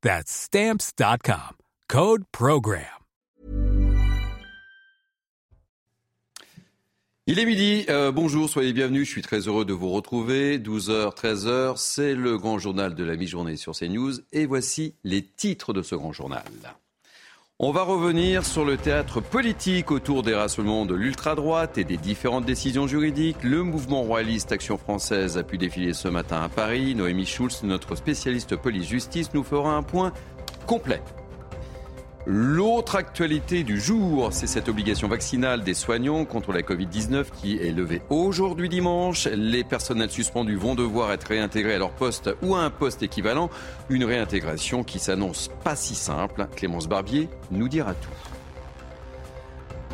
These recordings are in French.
That's Stamps.com. Code Program. Il est midi, euh, bonjour, soyez bienvenus, je suis très heureux de vous retrouver. 12h, 13h, c'est le grand journal de la mi-journée sur CNews et voici les titres de ce grand journal. On va revenir sur le théâtre politique autour des rassemblements de l'ultra-droite et des différentes décisions juridiques. Le mouvement royaliste Action française a pu défiler ce matin à Paris. Noémie Schulz, notre spécialiste police-justice, nous fera un point complet L'autre actualité du jour, c'est cette obligation vaccinale des soignants contre la Covid-19 qui est levée aujourd'hui dimanche. Les personnels suspendus vont devoir être réintégrés à leur poste ou à un poste équivalent. Une réintégration qui s'annonce pas si simple. Clémence Barbier nous dira tout.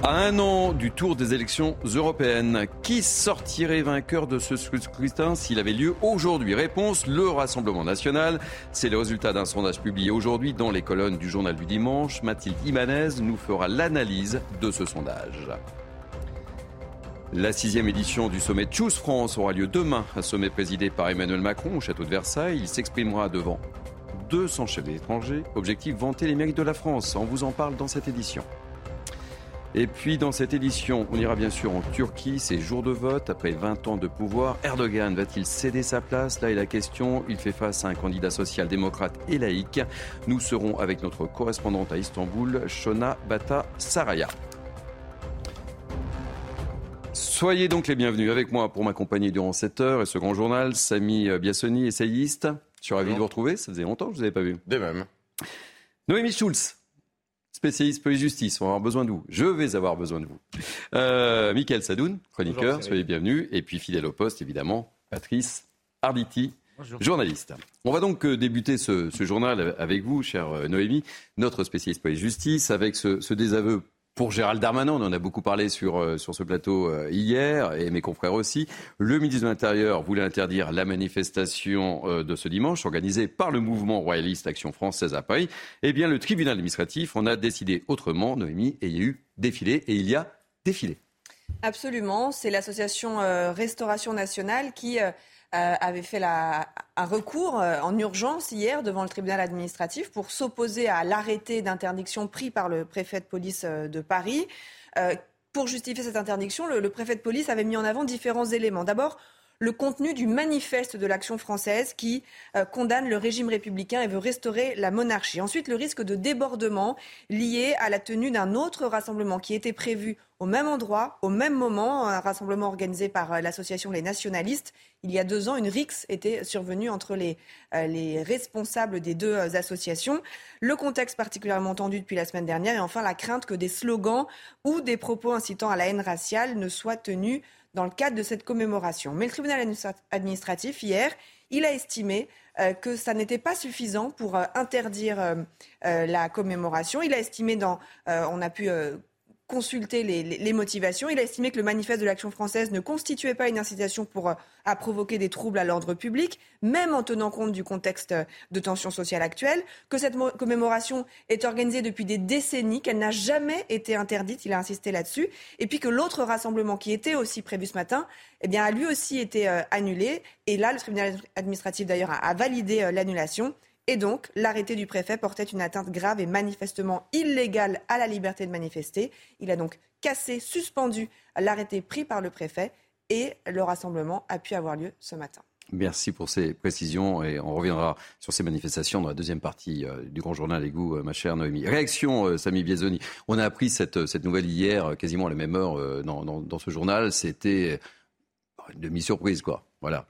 À un an du tour des élections européennes, qui sortirait vainqueur de ce scrutin s'il avait lieu aujourd'hui? Réponse, le Rassemblement national. C'est le résultat d'un sondage publié aujourd'hui dans les colonnes du journal du dimanche. Mathilde Imanez nous fera l'analyse de ce sondage. La sixième édition du sommet Choose France aura lieu demain, un sommet présidé par Emmanuel Macron au château de Versailles. Il s'exprimera devant 200 chefs d'étrangers. Objectif vanter les mérites de la France. On vous en parle dans cette édition. Et puis dans cette édition, on ira bien sûr en Turquie, c'est jour de vote, après 20 ans de pouvoir. Erdogan va-t-il céder sa place? Là est la question. Il fait face à un candidat social-démocrate et laïque. Nous serons avec notre correspondante à Istanbul, Shona Bata Saraya. Soyez donc les bienvenus avec moi pour m'accompagner durant cette heure et ce grand journal. Samy Biassoni, essayiste. Je suis ravi de vous retrouver. Ça faisait longtemps que je ne vous avais pas vu. De même. Noémie Schulz, spécialiste police-justice. On va avoir besoin de vous. Je vais avoir besoin de vous. Euh, Michael Sadoun, chroniqueur, soyez bienvenue. Et puis fidèle au poste, évidemment, Patrice Arditi, journaliste. On va donc euh, débuter ce, journal avec vous, chère euh, Noémie, notre spécialiste police-justice, avec ce, ce désaveu pour Gérald Darmanin, on en a beaucoup parlé sur, euh, sur ce plateau euh, hier, et mes confrères aussi. Le ministre de l'Intérieur voulait interdire la manifestation euh, de ce dimanche, organisée par le mouvement royaliste Action française à Paris. Eh bien, le tribunal administratif en a décidé autrement, Noémie, et il y a eu défilé, et il y a défilé. Absolument, c'est l'association Restauration nationale qui avait fait un recours euh, en urgence hier devant le tribunal administratif pour s'opposer à l'arrêté d'interdiction pris par le préfet de police euh, de Paris. pour justifier cette interdiction, le, préfet de police avait mis en avant différents éléments. D'abord, le contenu du manifeste de l'action française qui euh, condamne le régime républicain et veut restaurer la monarchie. Ensuite, le risque de débordement lié à la tenue d'un autre rassemblement qui était prévu au même endroit, au même moment, un rassemblement organisé par euh, l'association Les Nationalistes. Il y a deux ans, une rixe était survenue entre les, euh, les responsables des deux associations. Le contexte particulièrement tendu depuis la semaine dernière et enfin la crainte que des slogans ou des propos incitant à la haine raciale ne soient tenus dans le cadre de cette commémoration. Mais le tribunal administratif, hier, il a estimé euh, que ça n'était pas suffisant pour euh, interdire euh, la commémoration. Il a estimé, dans, on a pu consulter les, motivations. Il a estimé que le manifeste de l'action française ne constituait pas une incitation pour, euh, à provoquer des troubles à l'ordre public, même en tenant compte du contexte de tension sociale actuelle, que cette commémoration est organisée depuis des décennies, qu'elle n'a jamais été interdite, il a insisté là-dessus, et puis que l'autre rassemblement qui était aussi prévu ce matin, eh bien, a lui aussi été euh, annulé. Et là, le tribunal administratif d'ailleurs a, validé euh, l'annulation. Et donc, l'arrêté du préfet portait une atteinte grave et manifestement illégale à la liberté de manifester. Il a donc cassé, suspendu l'arrêté pris par le préfet et le rassemblement a pu avoir lieu ce matin. Merci pour ces précisions et on reviendra sur ces manifestations dans la deuxième partie euh, du Grand Journal vous, euh, ma chère Noémie. Réaction, euh, Samy Biazoni. On a appris cette, nouvelle hier, quasiment à la même heure dans, dans, ce journal. C'était une demi-surprise, quoi. Voilà.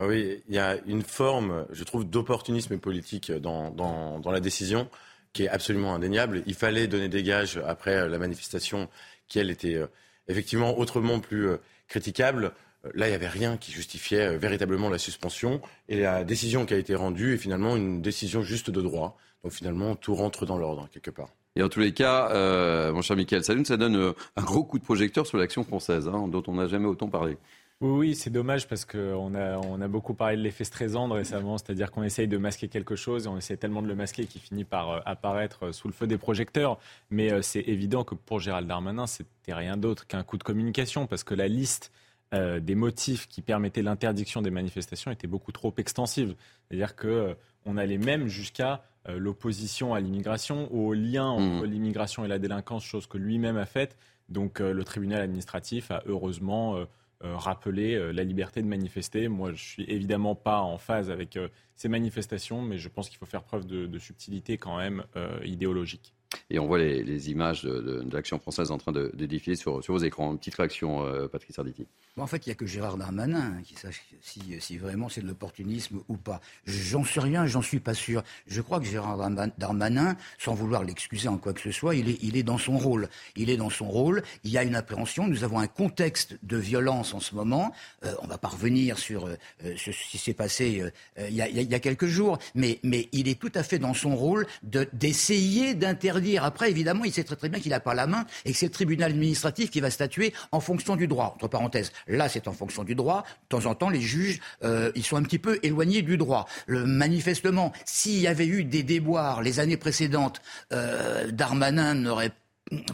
Ah oui, il y a une forme, je trouve, d'opportunisme politique dans, dans, la décision qui est absolument indéniable. Il fallait donner des gages après la manifestation qui, elle, était effectivement autrement plus critiquable. Là, il n'y avait rien qui justifiait euh, véritablement la suspension. Et la décision qui a été rendue est finalement une décision juste de droit. Donc finalement, tout rentre dans l'ordre, quelque part. Et en tous les cas, euh, mon cher Michael Saloun, ça donne euh, un gros coup de projecteur sur l'action française, hein, dont on n'a jamais autant parlé. Oui, c'est dommage parce qu'on a, on a beaucoup parlé de l'effet stressant récemment, c'est-à-dire qu'on essaye de masquer quelque chose et on essaie tellement de le masquer qu'il finit par apparaître sous le feu des projecteurs. Mais c'est évident que pour Gérald Darmanin, c'était rien d'autre qu'un coup de communication parce que la liste euh, des motifs qui permettaient l'interdiction des manifestations étaient beaucoup trop extensives. C'est-à-dire qu'on euh, allait même jusqu'à euh, l'opposition à l'immigration, au lien entre mmh. l'immigration et la délinquance, chose que lui-même a faite. Donc le tribunal administratif a heureusement rappelé la liberté de manifester. Moi, je suis évidemment pas en phase avec ces manifestations, mais je pense qu'il faut faire preuve de subtilité quand même idéologique. Et on voit les, images de, l'action française en train de, défiler sur, vos écrans. Une petite réaction, euh, Patrice Arditi. en fait, il n'y a que Gérard Darmanin qui sache si, vraiment c'est de l'opportunisme ou pas. J'en sais rien, j'en suis pas sûr. Je crois que Gérard Darmanin, sans vouloir l'excuser en quoi que ce soit, il est, il est dans son rôle. Il est dans son rôle. Il y a une appréhension. Nous avons un contexte de violence en ce moment. Euh, on va pas revenir sur euh, ce qui s'est passé il y, a, quelques jours, mais, mais il est tout à fait dans son rôle d'essayer d'interdire dire. Après, évidemment, il sait très très bien qu'il n'a pas la main et que c'est le tribunal administratif qui va statuer en fonction du droit. Entre parenthèses, là, c'est en fonction du droit. De temps en temps, les juges, euh, ils sont un petit peu éloignés du droit. Manifestement, s'il y avait eu des déboires les années précédentes, euh, Darmanin n'aurait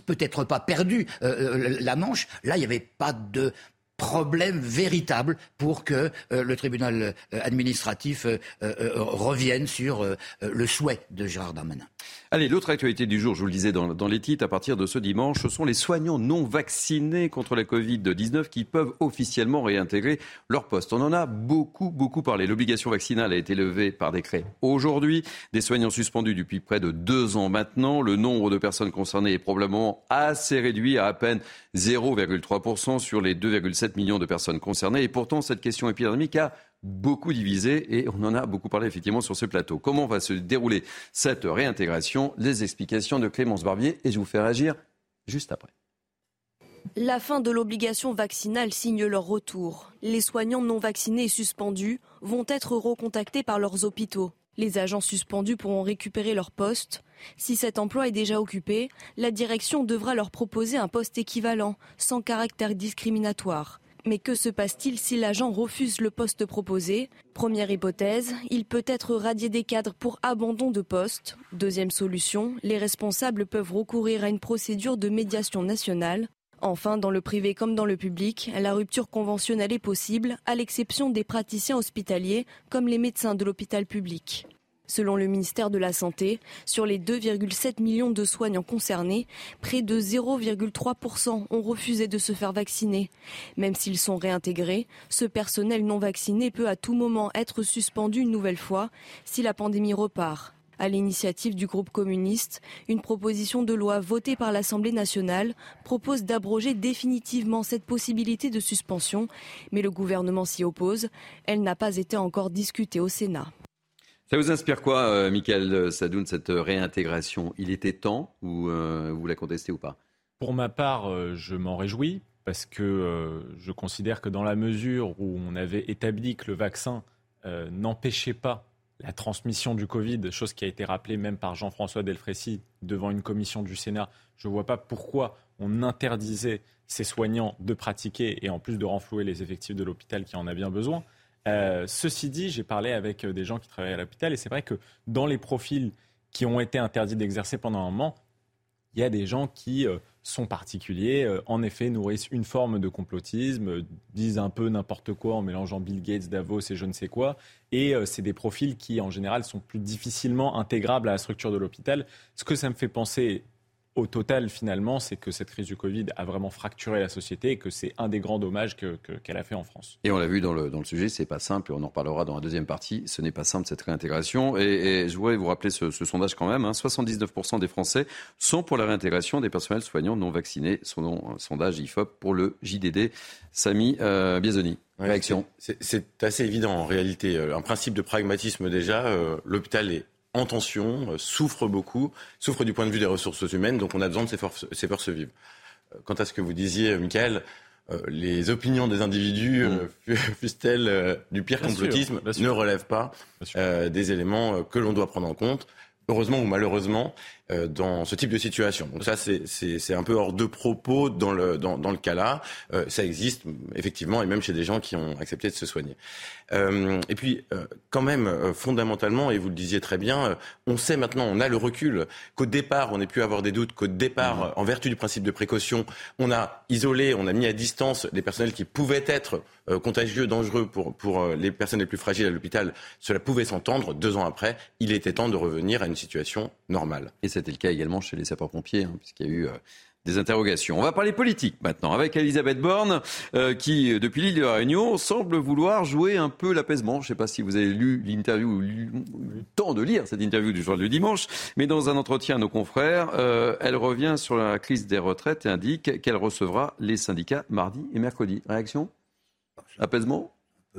peut-être pas perdu euh, la Manche. Là, il n'y avait pas de problème véritable pour que le tribunal administratif revienne sur le souhait de Gérard Darmanin. Allez, l'autre actualité du jour, je vous le disais dans, les titres, à partir de ce dimanche, ce sont les soignants non vaccinés contre la Covid-19 qui peuvent officiellement réintégrer leur poste. On en a beaucoup, beaucoup parlé. L'obligation vaccinale a été levée par décret aujourd'hui. Des soignants suspendus depuis près de deux ans maintenant. Le nombre de personnes concernées est probablement assez réduit à à peine 0,3% sur les 2,7 millions de personnes concernées. Et pourtant, cette question épidémique a beaucoup divisé et on en a beaucoup parlé effectivement sur ce plateau. Comment va se dérouler cette réintégration? Les explications de Clémence Barbier et je vous fais réagir juste après. La fin de l'obligation vaccinale signe leur retour. Les soignants non vaccinés et suspendus vont être recontactés par leurs hôpitaux. Les agents suspendus pourront récupérer leur poste. Si cet emploi est déjà occupé, la direction devra leur proposer un poste équivalent, sans caractère discriminatoire. Mais que se passe-t-il si l'agent refuse le poste proposé? Première hypothèse, il peut être radié des cadres pour abandon de poste. Deuxième solution, les responsables peuvent recourir à une procédure de médiation nationale. Enfin, dans le privé comme dans le public, la rupture conventionnelle est possible, à l'exception des praticiens hospitaliers comme les médecins de l'hôpital public. Selon le ministère de la Santé, sur les 2,7 millions de soignants concernés, près de 0,3% ont refusé de se faire vacciner. Même s'ils sont réintégrés, ce personnel non vacciné peut à tout moment être suspendu une nouvelle fois si la pandémie repart. À l'initiative du groupe communiste, une proposition de loi votée par l'Assemblée nationale propose d'abroger définitivement cette possibilité de suspension, mais le gouvernement s'y oppose. Elle n'a pas été encore discutée au Sénat. Ça vous inspire quoi, euh, Michael Sadoun, cette réintégration? Il était temps ou euh, vous la contestez ou pas? Pour ma part, euh, je m'en réjouis parce que je considère que dans la mesure où on avait établi que le vaccin n'empêchait pas la transmission du Covid, chose qui a été rappelée même par Jean-François Delfrécy devant une commission du Sénat, je ne vois pas pourquoi on interdisait ces soignants de pratiquer et en plus de renflouer les effectifs de l'hôpital qui en a bien besoin. Euh, ceci dit, j'ai parlé avec euh, des gens qui travaillent à l'hôpital et c'est vrai que dans les profils qui ont été interdits d'exercer pendant un moment, il y a des gens qui euh, sont particuliers, en effet, nourrissent une forme de complotisme, disent un peu n'importe quoi en mélangeant Bill Gates, Davos et je ne sais quoi. Et c'est des profils qui, en général, sont plus difficilement intégrables à la structure de l'hôpital. Ce que ça me fait penser, au total, finalement, c'est que cette crise du Covid a vraiment fracturé la société et que c'est un des grands dommages qu'elle que, a fait en France. Et on l'a vu dans le, dans le sujet, c'est pas simple, et on en reparlera dans la deuxième partie. Ce n'est pas simple cette réintégration. Et, je voudrais vous rappeler ce, sondage quand même. 79% hein. des Français sont pour la réintégration des personnels soignants non vaccinés. Son un sondage IFOP pour le JDD. Samy euh, Biazoni. Réaction. C'est assez évident en réalité. Un principe de pragmatisme déjà. Euh, l'hôpital est en tension, euh, souffre beaucoup, souffre du point de vue des ressources humaines, donc on a besoin de ces forces, ces forces vives. Euh, quant à ce que vous disiez, Michael, euh, les opinions des individus, mmh. fussent-elles du pire complotisme, ne relèvent pas des éléments que l'on doit prendre en compte heureusement ou malheureusement, euh, dans ce type de situation. Donc ça, c'est un peu hors de propos dans le, dans, dans le cas-là. Euh, ça existe effectivement, et même chez des gens qui ont accepté de se soigner. Euh, et puis, quand même, fondamentalement, et vous le disiez très bien, on sait maintenant, on a le recul, qu'au départ, on n'ait pu avoir des doutes, qu'au départ, mmh. en vertu du principe de précaution, on a isolé, on a mis à distance les personnels qui pouvaient être contagieux, dangereux pour, pour les personnes les plus fragiles à l'hôpital. Cela pouvait s'entendre. Deux ans après, il était temps de revenir à une situation normale. Et c'était le cas également chez les sapeurs-pompiers, hein, puisqu'il y a eu des interrogations. On va parler politique maintenant avec Elisabeth Borne euh, qui, depuis l'île de la Réunion, semble vouloir jouer un peu l'apaisement. Je ne sais pas si vous avez lu l'interview eu le temps de lire cette interview du jour du dimanche, mais dans un entretien à nos confrères, euh, elle revient sur la crise des retraites et indique qu'elle recevra les syndicats mardi et mercredi. Réaction? Apaisement?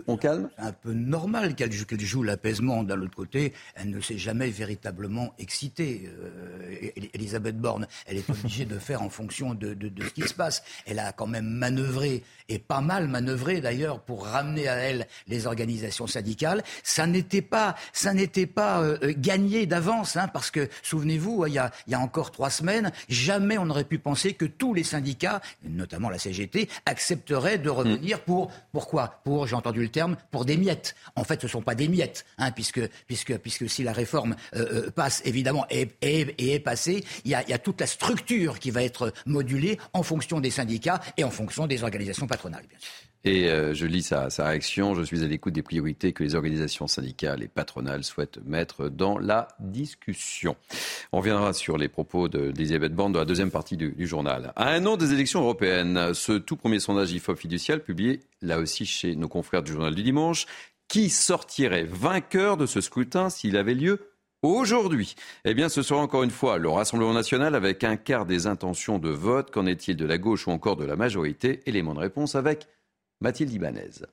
On calme C'est un peu normal qu'elle joue, l'apaisement. D'un autre côté, elle ne s'est jamais véritablement excitée. Euh, Elisabeth Borne, elle est obligée de faire en fonction de, ce qui se passe. Elle a quand même manœuvré, et pas mal manœuvré d'ailleurs, pour ramener à elle les organisations syndicales. Ça n'était pas, ça n'était pas euh, gagné d'avance, hein, parce que souvenez-vous, il y, a, il y a encore trois semaines, jamais on n'aurait pu penser que tous les syndicats, notamment la CGT, accepteraient de revenir pour pourquoi? Pour, j'ai entendu terme, pour des miettes. En fait, ce ne sont pas des miettes, hein, puisque, puisque, si la réforme euh, euh, passe, évidemment, et, est passée, il y, a, toute la structure qui va être modulée en fonction des syndicats et en fonction des organisations patronales. Et euh, je lis sa, réaction. Je suis à l'écoute des priorités que les organisations syndicales et patronales souhaitent mettre dans la discussion. On reviendra sur les propos d'Elisabeth Borne dans la deuxième partie du, du, journal. À un an des élections européennes, ce tout premier sondage IFOP fiducial publié là aussi chez nos confrères du journal du dimanche, qui sortirait vainqueur de ce scrutin s'il avait lieu Aujourd'hui, eh bien, ce sera encore une fois le Rassemblement national avec un quart des intentions de vote. Qu'en est-il de la gauche ou encore de la majorité? Élément de réponse avec Mathilde Ibanez.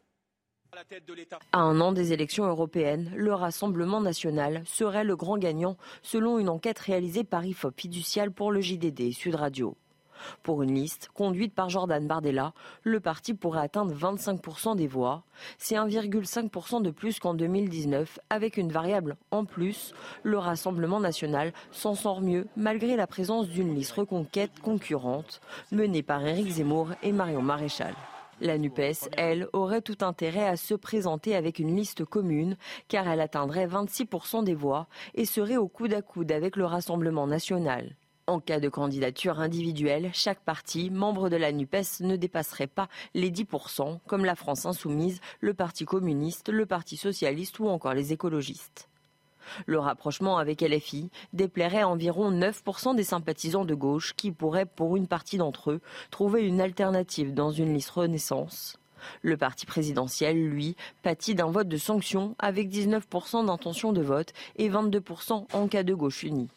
À un an des élections européennes, le Rassemblement national serait le grand gagnant selon une enquête réalisée par IFOP fiducial pour le JDD Sud Radio. Pour une liste conduite par Jordan Bardella, le parti pourrait atteindre 25% des voix. C'est 1,5% de plus qu'en 2019, avec une variable en plus. Le Rassemblement national s'en sort mieux malgré la présence d'une liste reconquête concurrente, menée par Éric Zemmour et Marion Maréchal. La NUPES, elle, aurait tout intérêt à se présenter avec une liste commune, car elle atteindrait 26% des voix et serait au coude à coude avec le Rassemblement national. En cas de candidature individuelle, chaque parti, membre de la NUPES, ne dépasserait pas les 10%, comme la France insoumise, le Parti communiste, le Parti socialiste ou encore les écologistes. Le rapprochement avec LFI déplairait environ 9% des sympathisants de gauche qui pourraient, pour une partie d'entre eux, trouver une alternative dans une liste Renaissance. Le parti présidentiel, lui, pâtit d'un vote de sanction avec 19% d'intention de vote et 22% en cas de gauche unie.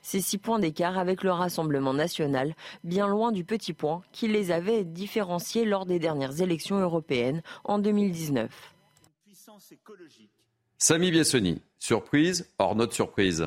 C'est six points d'écart avec le Rassemblement national, bien loin du petit point qui les avait différenciés lors des dernières élections européennes en 2019. Samy Biassoni, surprise, hors note surprise.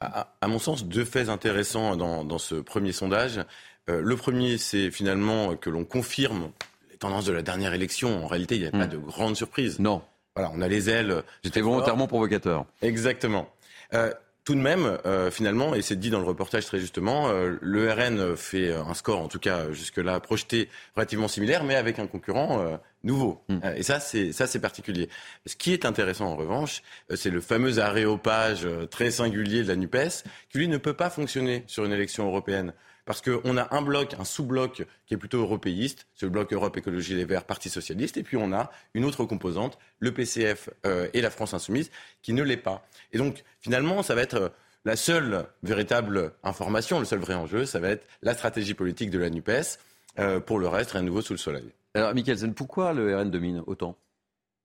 À, mon sens, deux faits intéressants dans, ce premier sondage. Euh, le premier, c'est finalement que l'on confirme les tendances de la dernière élection. En réalité, il n'y a pas hmm. de grande surprise. Non. Voilà, on a les ailes. J'étais volontairement provocateur. Exactement. Euh, tout de même, euh, finalement, et c'est dit dans le reportage très justement, euh, le RN fait un score, en tout cas jusque-là, projeté relativement similaire, mais avec un concurrent euh, nouveau. Mm. et ça, c'est ça, c'est particulier. Ce qui est intéressant, en revanche, c'est le fameux aréopage très singulier de la Nupes, qui lui ne peut pas fonctionner sur une élection européenne parce qu'on a un bloc, un sous-bloc qui est plutôt européiste, c'est le bloc Europe Écologie Les Verts, Parti Socialiste, et puis on a une autre composante, le PCF euh, et la France Insoumise, qui ne l'est pas. Et donc finalement, ça va être la seule véritable information, le seul vrai enjeu, ça va être la stratégie politique de la NUPES. Euh, pour le reste, rien de nouveau sous le soleil. Alors, Mikkelsen, pourquoi le RN domine autant?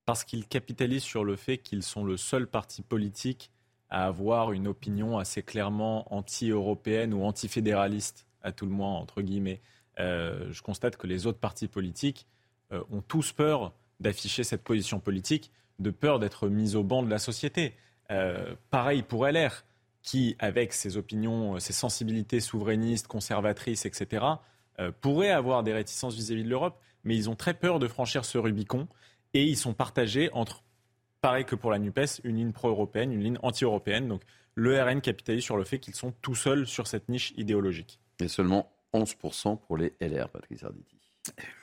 Parce qu'ils capitalisent sur le fait qu'ils sont le seul parti politique à avoir une opinion assez clairement anti-européenne ou anti-fédéraliste, à tout le moins, entre guillemets. Euh, je constate que les autres partis politiques euh, ont tous peur d'afficher cette position politique, de peur d'être mis au banc de la société. pareil pour LR qui, avec ses opinions, ses sensibilités souverainistes, conservatrices, etc., euh, pourrait avoir des réticences vis-à-vis de l'Europe, mais ils ont très peur de franchir ce Rubicon et ils sont partagés entre, pareil que pour la NUPES, une ligne pro-européenne, une ligne anti-européenne. Donc le RN capitalise sur le fait qu'ils sont tout seuls sur cette niche idéologique. Et seulement 11% pour les LR, Patrice Arditi.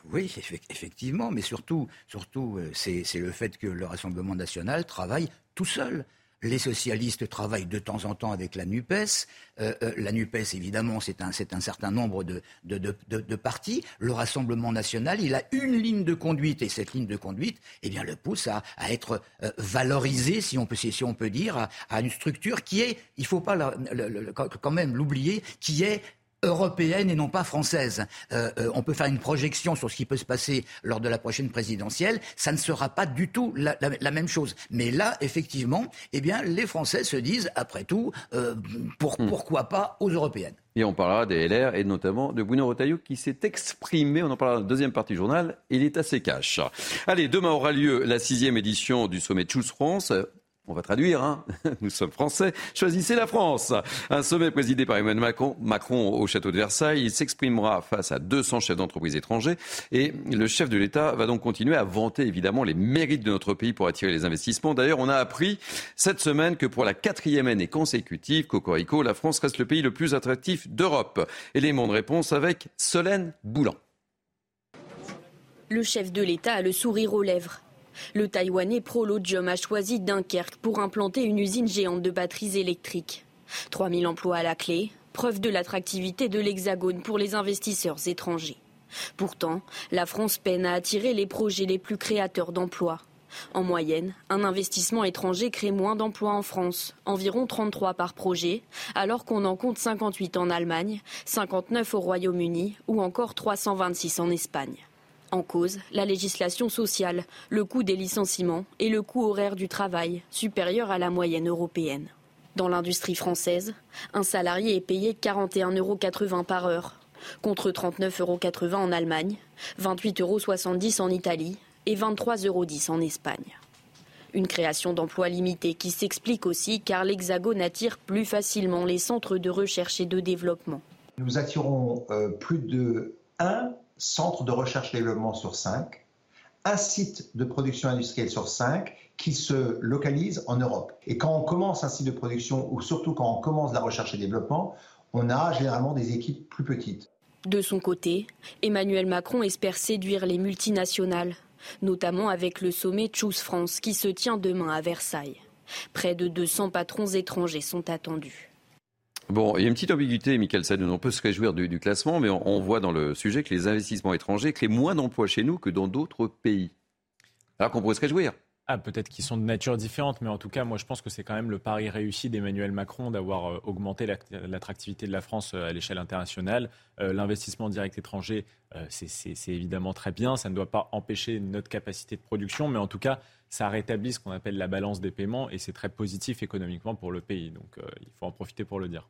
Oui, effectivement, mais surtout, surtout euh, c'est le fait que le Rassemblement national travaille tout seul. Les socialistes travaillent de temps en temps avec la NUPES. Euh, euh, la NUPES, évidemment, c'est un, certain nombre de, partis. Le Rassemblement national, il a une ligne de conduite et cette ligne de conduite, eh bien, le pousse à, être euh, valorisé, si on peut dire, à, une structure qui est, il ne faut pas quand même l'oublier, qui est européenne et non pas française. Euh, euh, on peut faire une projection sur ce qui peut se passer lors de la prochaine présidentielle. Ça ne sera pas du tout la, même chose. Mais là, effectivement, eh bien, les Français se disent, après tout, euh, pour, hmm. pourquoi pas aux européennes. Et on parlera des LR et notamment de Bruno Retailleau qui s'est exprimé. On en parlera dans la deuxième partie du journal. Il est assez cash. Allez, demain aura lieu la sixième édition du sommet Choose France on va traduire, hein nous sommes français, choisissez la France. Un sommet présidé par Emmanuel Macron, Macron au château de Versailles. Il s'exprimera face à 200 chefs d'entreprise étrangers et le chef de l'État va donc continuer à vanter évidemment les mérites de notre pays pour attirer les investissements. D'ailleurs, on a appris cette semaine que pour la quatrième année consécutive, Cocorico, la France reste le pays le plus attractif d'Europe. Élément de réponse avec Solène Boulan. Le chef de l'État a le sourire aux lèvres. Le Taïwanais Prolodium a choisi Dunkerque pour implanter une usine géante de batteries électriques. 3000 emplois à la clé, preuve de l'attractivité de l'Hexagone pour les investisseurs étrangers. Pourtant, la France peine à attirer les projets les plus créateurs d'emplois. En moyenne, un investissement étranger crée moins d'emplois en France, environ 33 par projet, alors qu'on en compte 58 en Allemagne, 59 au Royaume-Uni ou encore 326 en Espagne. En cause, la législation sociale, le coût des licenciements et le coût horaire du travail, supérieur à la moyenne européenne. Dans l'industrie française, un salarié est payé 41,80 euros par heure, contre 39,80 euros en Allemagne, 28,70 euros en Italie et 23,10 euros en Espagne. Une création d'emplois limitée qui s'explique aussi car l'Hexagone attire plus facilement les centres de recherche et de développement. Nous attirons euh, plus de 1 centre de recherche et développement sur cinq, un site de production industrielle sur cinq qui se localise en Europe. Et quand on commence un site de production, ou surtout quand on commence la recherche et développement, on a généralement des équipes plus petites. De son côté, Emmanuel Macron espère séduire les multinationales, notamment avec le sommet Choose France qui se tient demain à Versailles. Près de 200 patrons étrangers sont attendus. Bon, il y a une petite ambiguïté, Michael Sadoun. On peut se réjouir du, classement, mais on, voit dans le sujet que les investissements étrangers créent moins d'emplois chez nous que dans d'autres pays. Alors qu'on pourrait se réjouir. Ah, peut-être qu'ils sont de nature différente, mais en tout cas, moi, je pense que c'est quand même le pari réussi d'Emmanuel Macron d'avoir euh, augmenté l'attractivité de la France euh, à l'échelle internationale. Euh, l'investissement direct étranger, c'est évidemment très bien. Ça ne doit pas empêcher notre capacité de production, mais en tout cas, ça rétablit ce qu'on appelle la balance des paiements et c'est très positif économiquement pour le pays. Donc, il faut en profiter pour le dire.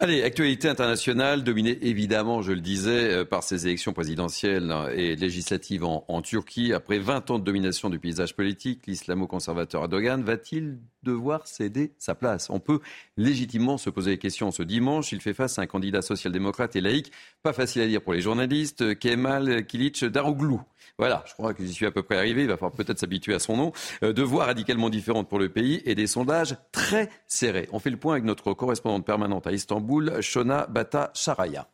Allez, actualité internationale dominée évidemment, je le disais, euh, par ces élections présidentielles et législatives en, Turquie. Après 20 ans de domination du paysage politique, l'islamo-conservateur Erdogan va-t-il devoir céder sa place? On peut légitimement se poser des questions ce dimanche. Il fait face à un candidat social-démocrate et laïque, pas facile à dire pour les journalistes, Kemal Kilic Daroglu. Voilà, je crois que j'y suis à peu près arrivé. Il va falloir peut-être s'habituer à son nom. Euh, de voix radicalement différentes pour le pays et des sondages très serrés. On fait le point avec notre correspondante permanente à Istanbul, Shona Bata Sharaya.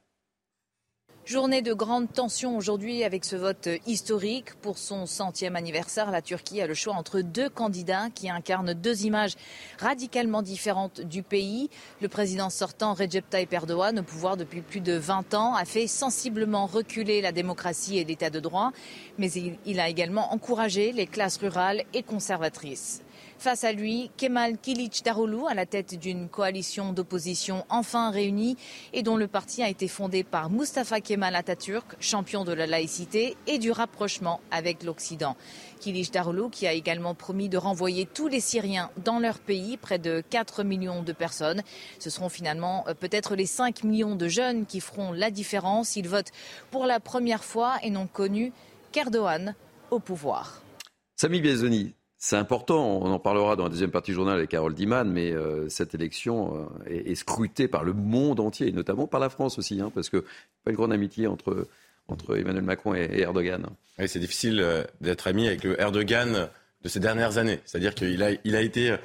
Journée de grande tension aujourd'hui avec ce vote historique. Pour son centième anniversaire, la Turquie a le choix entre deux candidats qui incarnent deux images radicalement différentes du pays. Le président sortant, Recep Tayyip Erdogan, au pouvoir depuis plus de 20 ans, a fait sensiblement reculer la démocratie et l'état de droit, mais il a également encouragé les classes rurales et conservatrices. Face à lui, Kemal Darulu, à la tête d'une coalition d'opposition enfin réunie et dont le parti a été fondé par Mustafa Kemal Atatürk, champion de la laïcité et du rapprochement avec l'Occident. Kilic Darulu qui a également promis de renvoyer tous les Syriens dans leur pays, près de 4 millions de personnes. Ce seront finalement euh, peut-être les 5 millions de jeunes qui feront la différence. Ils votent pour la première fois et n'ont connu qu'Erdogan au pouvoir. Samy Biazoni, c'est important, on en parlera dans la deuxième partie du journal avec Carole Diman, mais euh, cette élection euh, est, scrutée par le monde entier, et notamment par la France aussi, hein, parce que pas une grande amitié entre, entre Emmanuel Macron et, Erdogan. Oui, c'est difficile euh, d'être ami avec le Erdogan de ces dernières années. C'est-à-dire qu'il a, il a été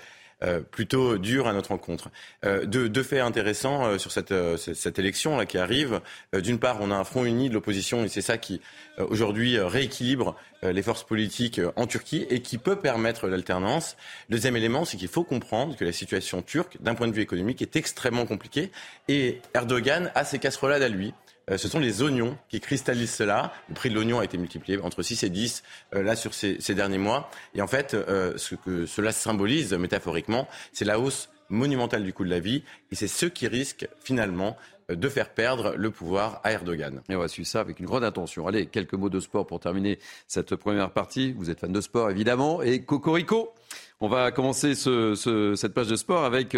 plutôt dur à notre rencontre. Euh, deux, faits intéressants euh, sur cette, cette, élection là qui arrive. D'une part, on a un front uni de l'opposition et c'est ça qui aujourd'hui rééquilibre les forces politiques en Turquie et qui peut permettre l'alternance. Deuxième élément, c'est qu'il faut comprendre que la situation turque, d'un point de vue économique, est extrêmement compliquée et Erdogan a ses casserolades à lui. Euh, ce sont les oignons qui cristallisent cela. Le prix de l'oignon a été multiplié entre 6 et 10 euh, là sur ces, derniers mois. Et en fait, euh, ce que cela symbolise métaphoriquement, c'est la hausse monumentale du coût de la vie. Et c'est ce qui risque finalement de faire perdre le pouvoir à Erdogan. Et on va suivre ça avec une grande attention. Allez, quelques mots de sport pour terminer cette première partie. Vous êtes fan de sport, évidemment. Et Cocorico, on va commencer cette page de sport avec...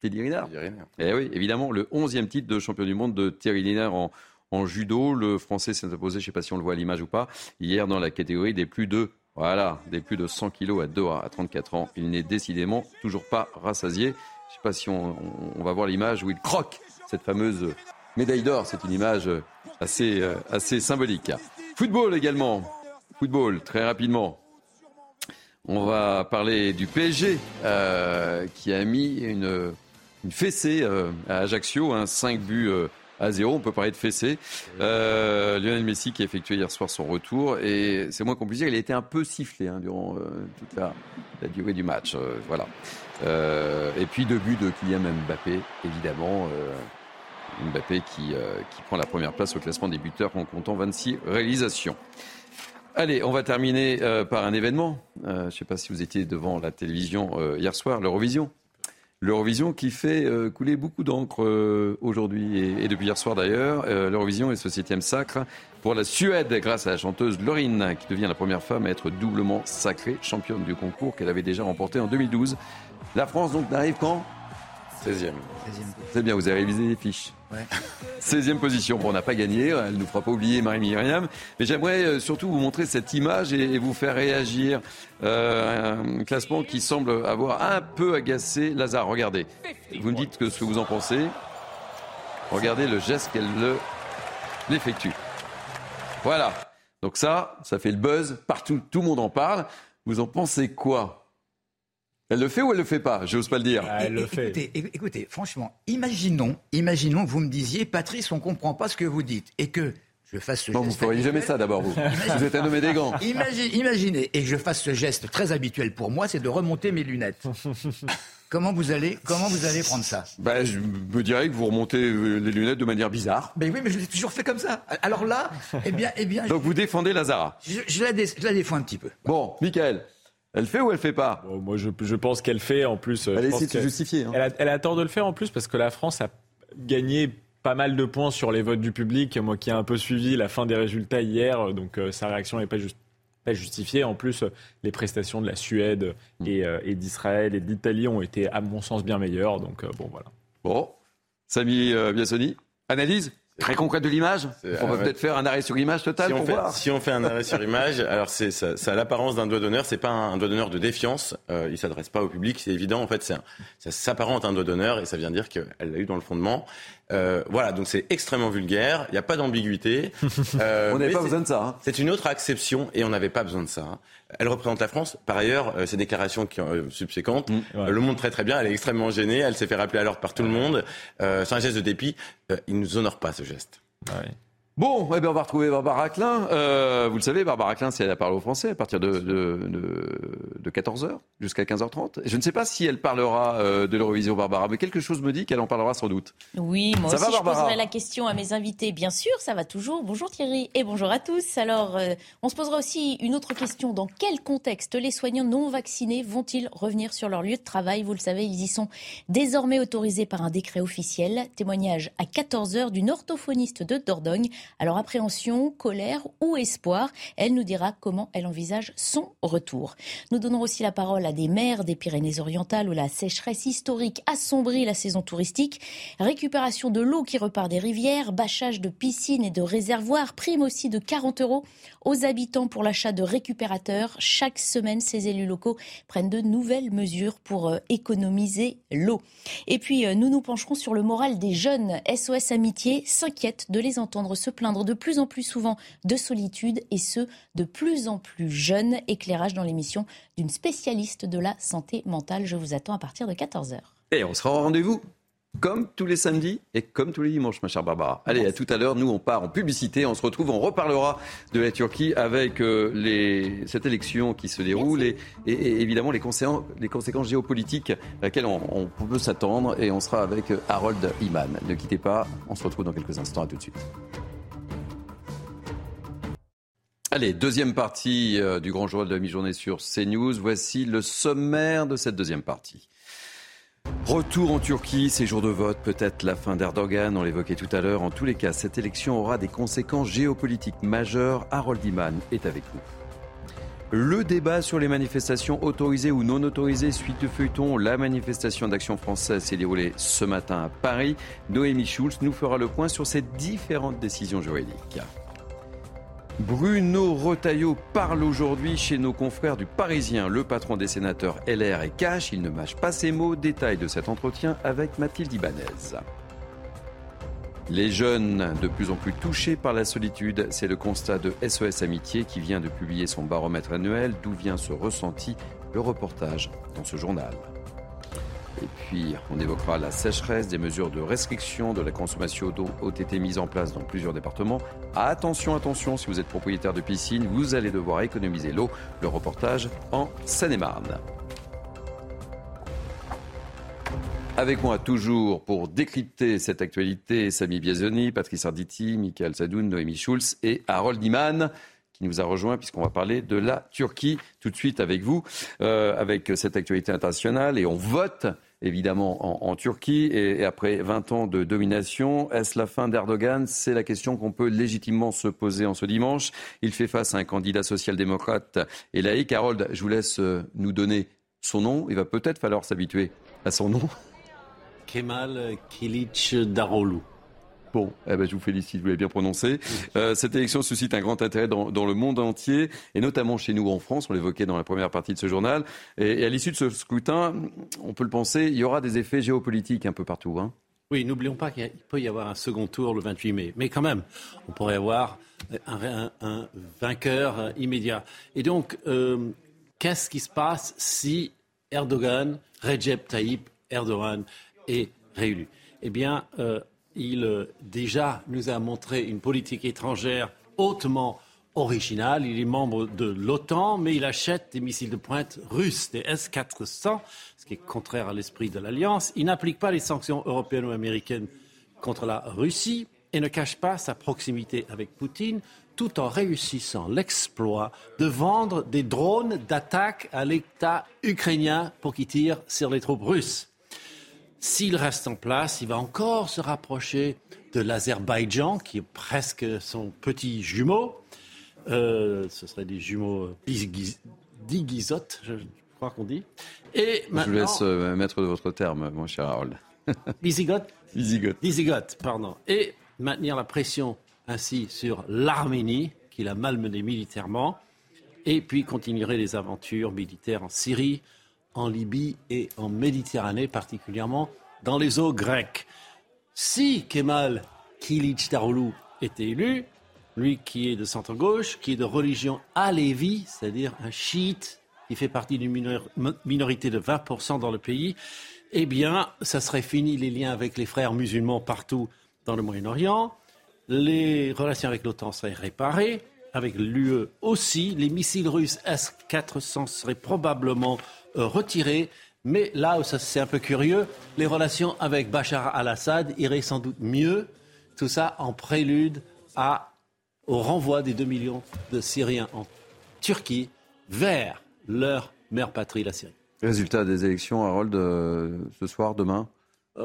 Thierry Linard. Eh oui, évidemment, le 11e titre de champion du monde de Thierry Linard en, judo. Le Français s'est imposé, je ne sais pas si on le voit à l'image ou pas, hier dans la catégorie des plus de voilà, des plus de 100 kilos à Doha à 34 ans. Il n'est décidément toujours pas rassasié. Je ne sais pas si on, va voir l'image où il croque cette fameuse médaille d'or. C'est une image assez, euh, assez symbolique. Football également. Football, très rapidement. On va parler du PSG euh, qui a mis une une fessée euh, à Ajaccio, un 5 buts euh, à 0. On peut parler de fessée. Euh, Lionel Messi qui a effectué hier soir son retour. Et c'est moins compliqué, il a été un peu sifflé hein, durant toute la, durée du match. voilà. et puis deux buts de Kylian Mbappé, évidemment. Mbappé qui, qui prend la première place au classement des buteurs en comptant 26 réalisations. Allez, on va terminer par un événement. je ne sais pas si vous étiez devant la télévision hier soir, l'Eurovision l'Eurovision qui fait euh, couler beaucoup d'encre euh, aujourd'hui et, depuis hier soir d'ailleurs. Euh, L'Eurovision est ce septième sacre pour la Suède grâce à la chanteuse Lorine qui devient la première femme à être doublement sacrée championne du concours qu'elle avait déjà remporté en 2012. La France donc n'arrive quand 16e. C'est bien, vous avez révisé les fiches. 16e position. Bon, on n'a pas gagné, elle ne nous fera pas oublier Marie-Myriam. Mais j'aimerais euh, surtout vous montrer cette image et, vous faire réagir. Euh, un classement qui semble avoir un peu agacé Lazare. Regardez. Vous me dites que ce que vous en pensez. Regardez le geste qu'elle l'effectue. Voilà. Donc ça, ça fait le buzz partout. Tout le monde en parle. Vous en pensez quoi? Elle le fait ou elle le fait pas J'ose pas le dire. Ah, elle le fait. Écoutez, franchement, imaginons, imaginons que vous me disiez, Patrice, on comprend pas ce que vous dites et que je fasse ce non, geste. vous feriez jamais ça d'abord, vous. vous êtes un nommé des gants. imaginez, et je fasse ce geste très habituel pour moi, c'est de remonter mes lunettes. Comment vous allez, comment vous allez prendre ça? Ben, Je me dirais que vous remontez euh, les lunettes de manière bizarre. Ben oui, mais je l'ai toujours fait comme ça. Alors là, eh bien, eh bien. Donc vous défendez Lazara je, la je la défends un petit peu. Bon, Michael. Elle fait ou elle fait pas? Moi, je, pense qu'elle fait. En plus, elle essaie de se justifier. Hein. Elle, a, tort de le faire en plus parce que la France a gagné pas mal de points sur les votes du public. Moi, qui ai un peu suivi la fin des résultats hier, donc euh, sa réaction n'est pas juste justifiée. En plus, les prestations de la Suède mm. euh, et, d'Israël et de l'Italie ont été, à mon sens, bien meilleures. Donc euh, bon, voilà. Bon, Samy Biassoni, analyse? Très concret de l'image On va peut-être faire un arrêt sur image total si pour on fait, voir. Si on fait un arrêt sur image, alors c'est ça, ça, a l'apparence d'un doigt d'honneur. C'est pas un, doigt d'honneur de défiance. Euh, il s'adresse pas au public, c'est évident. En fait, c'est ça s'apparente à un doigt d'honneur et ça vient dire qu'elle l'a eu dans le fondement. Euh, voilà, donc c'est extrêmement vulgaire. Il n'y a pas d'ambiguïté. Euh, on n'avait pas besoin de ça. Hein. C'est une autre acception et on n'avait pas besoin de ça. Elle représente la France. Par ailleurs, euh, ces déclarations qui, euh, subséquentes mm, le montrent très très bien. Elle est extrêmement gênée. Elle s'est fait rappeler à l'ordre par tout le monde. c'est un geste de dépit. il nous honore pas ce geste. Bon, eh bien, on va retrouver Barbara Klein. Euh, vous le savez, Barbara Klein, c'est elle parle au français à partir de, de, de, 14h jusqu'à 15h30. Je ne sais pas si elle parlera euh, de l'Eurovision, Barbara, mais quelque chose me dit qu'elle en parlera sans doute. Oui, moi aussi, je poserai la question à mes invités. Bien sûr, ça va toujours. Bonjour Thierry et bonjour à tous. Alors, euh, on se posera aussi une autre question. Dans quel contexte les soignants non vaccinés vont-ils revenir sur leur lieu de travail? Vous le savez, ils y sont désormais autorisés par un décret officiel. Témoignage à 14h d'une orthophoniste de Dordogne alors appréhension, colère ou espoir, elle nous dira comment elle envisage son retour. Nous donnerons aussi la parole à des maires des Pyrénées-Orientales où la sécheresse historique assombrit la saison touristique, récupération de l'eau qui repart des rivières, bâchage de piscines et de réservoirs, prime aussi de 40 euros aux habitants pour l'achat de récupérateurs. Chaque semaine, ces élus locaux prennent de nouvelles mesures pour euh, économiser l'eau. Et puis, euh, nous nous pencherons sur le moral des jeunes. SOS Amitié s'inquiète de les entendre se plaindre de plus en plus souvent de solitude et ce, de plus en plus jeunes. Éclairage dans l'émission d'une spécialiste de la santé mentale. Je vous attends à partir de 14h. Et on sera au rendez-vous comme tous les samedis et comme tous les dimanches, ma chère Barbara. Allez, à tout à l'heure. Nous, on part en publicité. On se retrouve. On reparlera de la Turquie avec euh, les, cette élection qui se déroule et, évidemment les conséquences, les conséquences géopolitiques à laquelle on, peut s'attendre. Et on sera avec euh, Harold Iman. Ne quittez pas. On se retrouve dans quelques instants. À tout de suite. Allez, deuxième partie euh, du grand journal de la mi-journée sur CNews. Voici le sommaire de cette deuxième partie. Retour en Turquie, séjour de vote, peut-être la fin d'Erdogan, on l'évoquait tout à l'heure. En tous les cas, cette élection aura des conséquences géopolitiques majeures. Harold Iman est avec nous. Le débat sur les manifestations autorisées ou non autorisées suite de feuilleton, la manifestation d'action française s'est déroulée ce matin à Paris. Noémie Schulz nous fera le point sur ces différentes décisions juridiques. Bruno Retailleau parle aujourd'hui chez nos confrères du Parisien. Le patron des sénateurs LR est cash, il ne mâche pas ses mots. Détail de cet entretien avec Mathilde Ibanez. Les jeunes de plus en plus touchés par la solitude, c'est le constat de SOS Amitié qui vient de publier son baromètre annuel. D'où vient ce ressenti? Le reportage dans ce journal. Et puis, on évoquera la sécheresse, des mesures de restriction de la consommation d'eau ont été mises en place dans plusieurs départements. Attention, attention, si vous êtes propriétaire de piscine, vous allez devoir économiser l'eau. Le reportage en Seine-et-Marne. Avec moi toujours pour décrypter cette actualité, Samy Biazoni, Patrice Arditi, Michael Sadoun, Noémie Schulz et Harold Iman qui nous a rejoint puisqu'on va parler de la Turquie tout de suite avec vous, euh, avec cette actualité internationale et on vote évidemment en, Turquie. Et, après 20 ans de domination, est-ce la fin d'Erdogan? C'est la question qu'on peut légitimement se poser en ce dimanche. Il fait face à un candidat social-démocrate et laïque. Harold, je vous laisse euh, nous donner son nom. Il va peut-être falloir s'habituer à son nom. Kemal Kilic. Bon, eh ben, je vous félicite, vous l'avez bien prononcé. Euh, cette élection suscite un grand intérêt dans, le monde entier, et notamment chez nous en France, on l'évoquait dans la première partie de ce journal. Et, à l'issue de ce scrutin, on peut le penser, il y aura des effets géopolitiques un peu partout. Hein. Oui, n'oublions pas qu'il peut y avoir un second tour le 28 mai. Mais quand même, on pourrait avoir un, vainqueur euh, immédiat. Et donc, euh, qu'est-ce qui se passe si Erdogan, Recep Tayyip Erdogan, est réélu? Eh bien, il euh, déjà nous a montré une politique étrangère hautement originale. Il est membre de l'OTAN, mais il achète des missiles de pointe russes, des S-400, ce qui est contraire à l'esprit de l'Alliance. Il n'applique pas les sanctions européennes ou américaines contre la Russie et ne cache pas sa proximité avec Poutine, tout en réussissant l'exploit de vendre des drones d'attaque à l'État ukrainien pour qu'il tire sur les troupes russes. S'il reste en place, il va encore se rapprocher de l'Azerbaïdjan, qui est presque son petit jumeau. Euh, ce serait des jumeaux digizotes, je crois qu'on dit. Et je vous laisse euh, mettre de votre terme, mon cher Harold. Visigoth Visigoth. pardon. Et maintenir la pression ainsi sur l'Arménie, qui l'a malmené militairement, et puis continuerait les aventures militaires en Syrie, en Libye et en Méditerranée, particulièrement dans les eaux grecques. Si Kemal Kilic Daroglu était élu, lui qui est de centre-gauche, qui est de religion alévi, c'est-à-dire un chiite qui fait partie d'une minorité de 20% dans le pays, eh bien, ça serait fini les liens avec les frères musulmans partout dans le Moyen-Orient. les relations avec l'OTAN seraient réparées, avec l'UE aussi, les missiles russes S-400 seraient probablement euh, retirés. Mais là où c'est un peu curieux, les relations avec Bachar al-Assad iraient sans doute mieux. Tout ça en prélude à, au renvoi des 2 millions de Syriens en Turquie vers leur mère patrie, la Syrie. Résultat des élections, Harold, euh, ce soir, demain?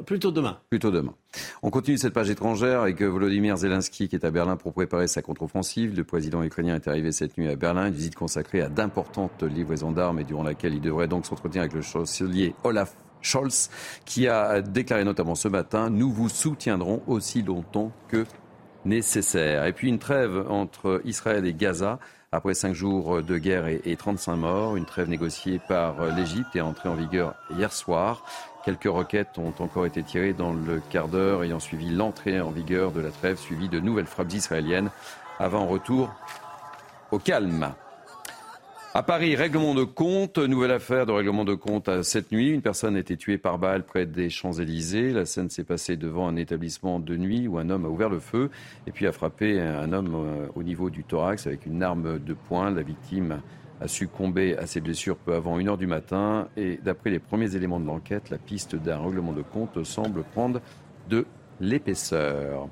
Plutôt demain. Plutôt demain. On continue cette page étrangère avec Volodymyr Zelensky qui est à Berlin pour préparer sa contre-offensive. Le président ukrainien est arrivé cette nuit à Berlin, une visite consacrée à d'importantes livraisons d'armes et durant laquelle il devrait donc s'entretenir avec le chancelier Olaf Scholz qui a déclaré notamment ce matin Nous vous soutiendrons aussi longtemps que nécessaire. Et puis une trêve entre Israël et Gaza après cinq jours de guerre et 35 morts, une trêve négociée par l'Égypte est entrée en vigueur hier soir. Quelques roquettes ont encore été tirées dans le quart d'heure ayant suivi l'entrée en vigueur de la trêve, suivie de nouvelles frappes israéliennes avant retour au calme. À Paris, règlement de compte, nouvelle affaire de règlement de compte à cette nuit. Une personne a été tuée par balle près des Champs-Élysées. La scène s'est passée devant un établissement de nuit où un homme a ouvert le feu et puis a frappé un homme euh, au niveau du thorax avec une arme de poing. La victime a succombé à ses blessures peu avant 1h du matin et d'après les premiers éléments de l'enquête, la piste d'un règlement de compte semble prendre de l'épaisseur.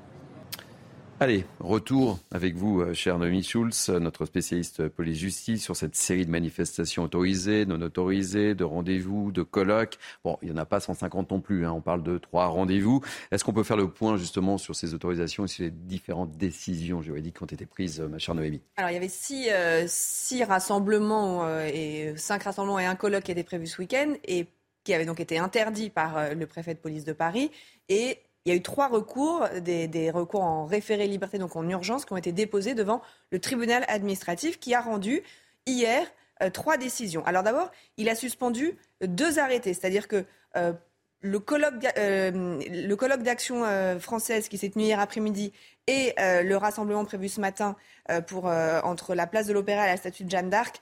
Allez, retour avec vous, euh, cher Noémie Schulz, notre spécialiste police-justice, sur cette série de manifestations autorisées, non autorisées, de rendez-vous, de colloques. Bon, il n'y en a pas 150 non plus, hein, on parle de trois rendez-vous. Est-ce qu'on peut faire le point justement sur ces autorisations et sur les différentes décisions juridiques qui ont été prises, euh, ma chère Noémie? Alors, il y avait six, euh, six rassemblements, et cinq rassemblements et un colloque qui étaient prévus ce week-end et qui avaient donc été interdits par le préfet de police de Paris. Et il y a eu trois recours, des, recours en référé liberté, donc en urgence, qui ont été déposés devant le tribunal administratif qui a rendu hier euh, trois décisions. Alors d'abord, il a suspendu deux arrêtés, c'est-à-dire que euh, le colloque, euh, le colloque d'action française qui s'est tenu hier après-midi et le rassemblement prévu ce matin entre la place de l'Opéra et la statue de Jeanne d'Arc,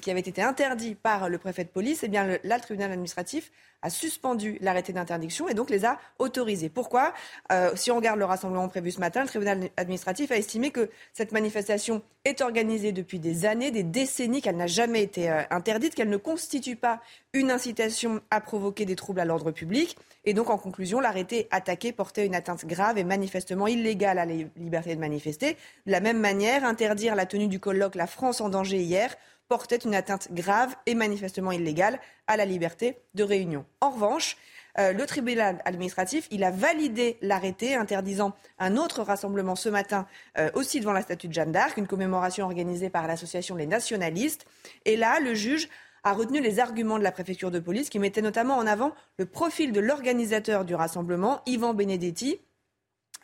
qui avait été interdit par le préfet de police, eh bien là, le tribunal administratif a suspendu l'arrêté d'interdiction et donc les a autorisés. Pourquoi? Euh, Si on regarde le rassemblement prévu ce matin, le tribunal administratif a estimé que cette manifestation est organisée depuis des années, des décennies, qu'elle n'a jamais été euh, interdite, qu'elle ne constitue pas une incitation à provoquer des troubles à l'ordre public. Et donc, en conclusion, l'arrêté attaqué portait une atteinte grave et manifestement illégale à la liberté de manifester. De la même manière, interdire la tenue du colloque La France en danger hier portait une atteinte grave et manifestement illégale à la liberté de réunion. En revanche, euh, le tribunal administratif, il a validé l'arrêté interdisant un autre rassemblement ce matin, euh, aussi devant la statue de Jeanne d'Arc, une commémoration organisée par l'association Les Nationalistes. Et là, le juge a retenu les arguments de la préfecture de police qui mettait notamment en avant le profil de l'organisateur du rassemblement, Yvan Benedetti,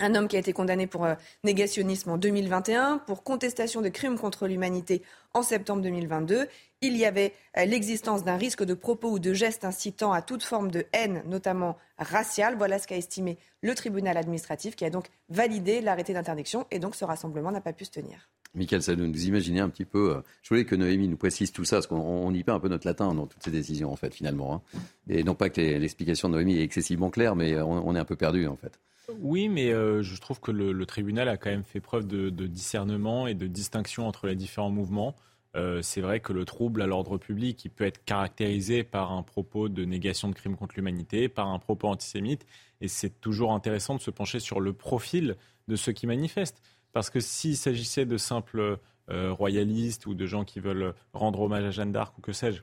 un homme qui a été condamné pour euh, négationnisme en 2021, pour contestation de crimes contre l'humanité en septembre 2022. Il y avait euh, l'existence d'un risque de propos ou de gestes incitant à toute forme de haine, notamment raciale. Voilà ce qu'a estimé le tribunal administratif qui a donc validé l'arrêté d'interdiction et donc ce rassemblement n'a pas pu se tenir. Michael Sadou, vous imaginez un petit peu. Euh, je voulais que Noémie nous précise tout ça, parce qu'on y perd un peu notre latin dans toutes ces décisions, en fait, finalement. Hein. Et non pas que l'explication de Noémie est excessivement claire, mais on est un peu perdu, en fait. Oui, mais euh, je trouve que le, tribunal a quand même fait preuve de, discernement et de distinction entre les différents mouvements. Euh, c'est vrai que le trouble à l'ordre public, il peut être caractérisé par un propos de négation de crimes contre l'humanité, par un propos antisémite, et c'est toujours intéressant de se pencher sur le profil de ceux qui manifestent. Parce que s'il s'agissait de simples euh, royalistes ou de gens qui veulent rendre hommage à Jeanne d'Arc ou que sais-je,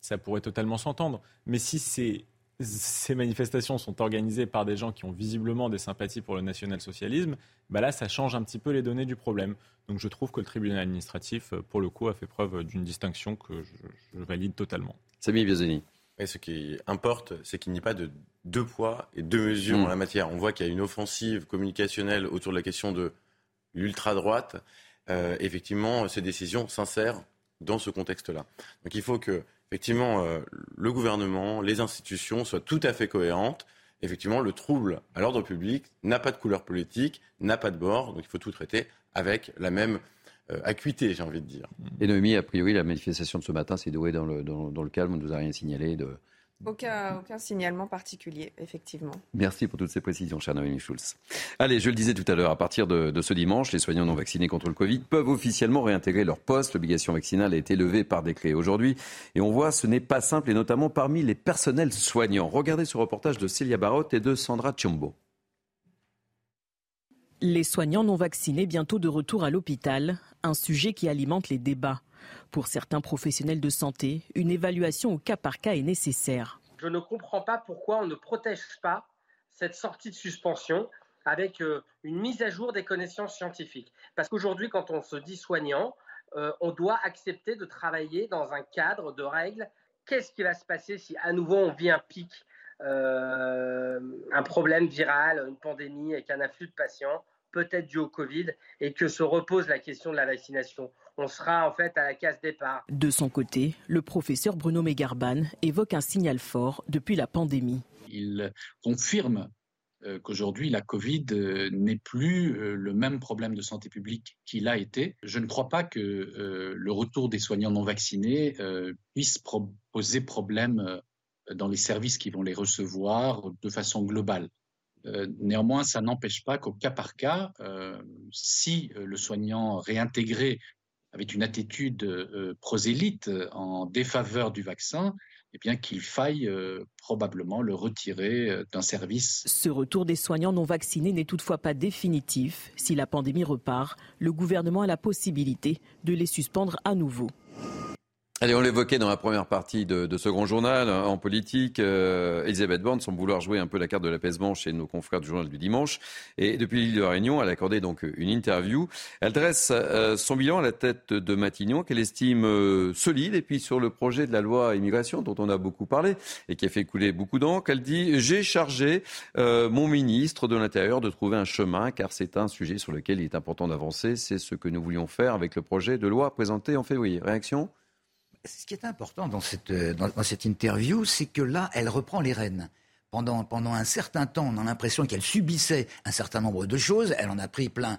ça pourrait totalement s'entendre. Mais si c'est ces manifestations sont organisées par des gens qui ont visiblement des sympathies pour le national-socialisme, bah là, ça change un petit peu les données du problème. Donc je trouve que le tribunal administratif, euh, pour le coup, a fait preuve d'une distinction que je, valide totalement. Samy Biazoni. Et ce qui importe, c'est qu'il n'y ait pas de deux poids et deux mesures en mm. la matière. On voit qu'il y a une offensive communicationnelle autour de la question de l'ultra-droite. Euh, effectivement, ces décisions s'insèrent dans ce contexte-là. Donc il faut que effectivement, euh, le gouvernement, les institutions soient tout à fait cohérentes. Effectivement, le trouble à l'ordre public n'a pas de couleur politique, n'a pas de bord, donc il faut tout traiter avec la même euh, acuité, j'ai envie de dire. Et Noémie, a priori, la manifestation de ce matin s'est douée dans le, dans, le calme, on ne nous a rien signalé de, Aucun, aucun signalement particulier, effectivement. Merci pour toutes ces précisions, cher Noémie Schulz. Allez, je le disais tout à l'heure, à partir de, de, ce dimanche, les soignants non vaccinés contre le Covid peuvent officiellement réintégrer leur poste. L'obligation vaccinale a été levée par décret aujourd'hui. Et on voit, ce n'est pas simple, et notamment parmi les personnels soignants. Regardez ce reportage de Célia Barotte et de Sandra Chiombo. Les soignants non vaccinés bientôt de retour à l'hôpital, un sujet qui alimente les débats. Pour certains professionnels de santé, une évaluation au cas par cas est nécessaire. Je ne comprends pas pourquoi on ne protège pas cette sortie de suspension avec euh, une mise à jour des connaissances scientifiques. Parce qu'aujourd'hui, quand on se dit soignant, euh, on doit accepter de travailler dans un cadre de règles. Qu'est-ce qui va se passer si à nouveau on vit un pic, euh, un problème viral, une pandémie avec un afflux de patients, peut-être dû au Covid, et que se repose la question de la vaccination on sera en fait à la case départ. De son côté, le professeur Bruno Megarban évoque un signal fort depuis la pandémie. Il confirme euh, qu'aujourd'hui la Covid euh, n'est plus euh, le même problème de santé publique qu'il a été. Je ne crois pas que le retour des soignants non vaccinés puisse poser problème dans les services qui vont les recevoir de façon globale. Néanmoins, ça n'empêche pas qu'au cas par cas, si le soignant réintégré avec une attitude euh, prosélyte euh, en défaveur du vaccin, eh bien qu'il faille euh, probablement le retirer d'un service. Ce retour des soignants non vaccinés n'est toutefois pas définitif. Si la pandémie repart, le gouvernement a la possibilité de les suspendre à nouveau. Allez, on l'évoquait dans la première partie de, de, ce grand journal hein, en politique. Euh, Elisabeth Borne semble vouloir jouer un peu la carte de l'apaisement chez nos confrères du journal du dimanche. Et depuis l'île de Réunion, elle a accordé donc une interview. Elle dresse euh, son bilan à la tête de Matignon, qu'elle estime euh, solide. Et puis sur le projet de la loi immigration, dont on a beaucoup parlé et qui a fait couler beaucoup d'encre, elle dit J'ai chargé euh, mon ministre de l'Intérieur de trouver un chemin, car c'est un sujet sur lequel il est important d'avancer. C'est ce que nous voulions faire avec le projet de loi présenté en février. Réaction? Ce qui est important dans cette, euh, dans, cette interview, c'est que là, elle reprend les rênes. Pendant, pendant un certain temps, on a l'impression qu'elle subissait un certain nombre de choses. Elle en a pris plein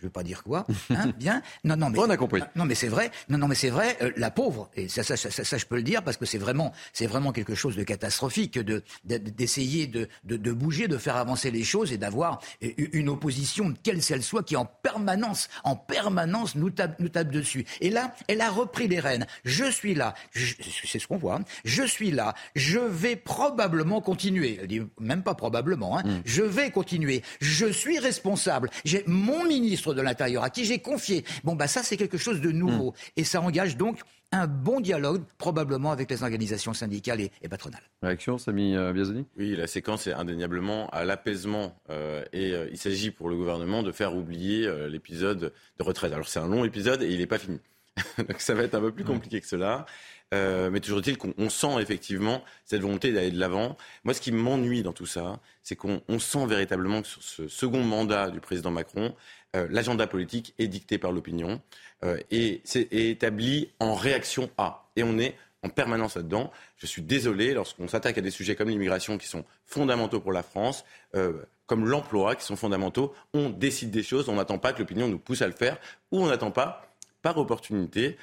je veux pas dire quoi, hein, bien. Non, non, mais on a compris. Non, mais c'est vrai. Non, non, mais c'est vrai. Euh, la pauvre, et ça, ça, ça, ça, je peux le dire parce que c'est vraiment, c'est vraiment quelque chose de catastrophique de d'essayer de, de, de, bouger, de faire avancer les choses et d'avoir une opposition, quelle qu'elle soit, qui en permanence, en permanence nous tape, nous tape dessus. Et là, elle a repris les rênes. Je suis là. C'est ce qu'on voit. Hein. Je suis là. Je vais probablement continuer. Elle dit même pas probablement. Hein. Mm. Je vais continuer. Je suis responsable. J'ai mon ministre de l'Intérieur, à qui j'ai confié. Bon, bah ça, c'est quelque chose de nouveau. Hmm. Et ça engage donc un bon dialogue, probablement avec les organisations syndicales et, patronales. Réaction, Samy euh, Biazoni Oui, la séquence est indéniablement à l'apaisement. Euh, et euh, il s'agit pour le gouvernement de faire oublier l'épisode de retraite. Alors, c'est un long épisode et il n'est pas fini. Donc, ça va être un peu plus compliqué que cela. mais toujours est-il qu'on sent effectivement cette volonté d'aller de l'avant. Moi, ce qui m'ennuie dans tout ça, c'est qu'on sent véritablement que sur ce second mandat du président Macron, euh, l'agenda politique est dicté par l'opinion euh, et c'est établi en réaction à. Et on est en permanence là-dedans. Je suis désolé, lorsqu'on s'attaque à des sujets comme l'immigration qui sont fondamentaux pour la France, euh, comme l'emploi qui sont fondamentaux, on décide des choses, on n'attend pas que l'opinion nous pousse à le faire, ou on n'attend pas, par opportunité,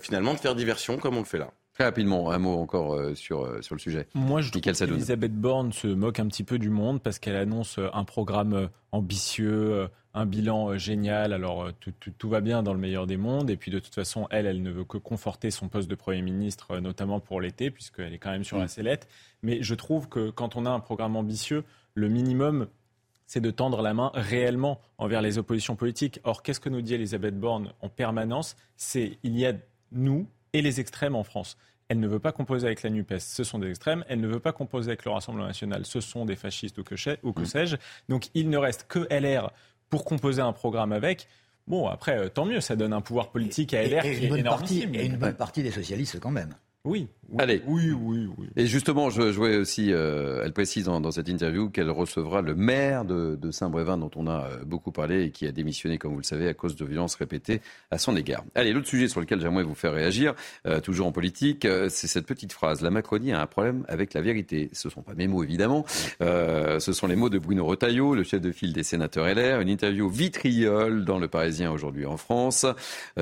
finalement, de faire diversion comme on le fait là. Très rapidement, un mot encore euh, sur, euh, sur le sujet. Moi, je trouve qu'Elisabeth Borne se moque un petit peu du monde parce qu'elle annonce euh, un programme ambitieux, un bilan génial. Alors, tout, tout, va bien dans le meilleur des mondes. Et puis, de toute façon, elle, elle ne veut que conforter son poste de Premier ministre, notamment pour l'été, puisqu'elle est quand même sur la sellette. Mais je trouve que quand on a un programme ambitieux, le minimum, c'est de tendre la main réellement envers les oppositions politiques. Or, qu'est-ce que nous dit Elisabeth Borne en permanence? C'est il y a nous, et les extrêmes en France. Elle ne veut pas composer avec la NUPES, ce sont des extrêmes. Elle ne veut pas composer avec le Rassemblement national, ce sont des fascistes ou que, ou que mm. sais-je. Donc il ne reste que LR pour composer un programme avec. Bon, après, euh, tant mieux, ça donne un pouvoir politique à LR qui est énormissime. Et une bonne partie des socialistes quand même. Oui. Allez. Oui, oui, oui. Et justement, je, je voulais aussi, euh, elle précise dans, cette interview qu'elle recevra le maire de, Saint-Brévin, dont on a euh, beaucoup parlé et qui a démissionné, comme vous le savez, à cause de violences répétées à son égard. Allez, l'autre sujet sur lequel j'aimerais vous faire réagir, euh, toujours en politique, c'est cette petite phrase. La Macronie a un problème avec la vérité. Ce ne sont pas mes mots, évidemment. ce sont les mots de Bruno Retailleau, le chef de file des sénateurs LR. Une interview vitriole dans Le Parisien aujourd'hui en France.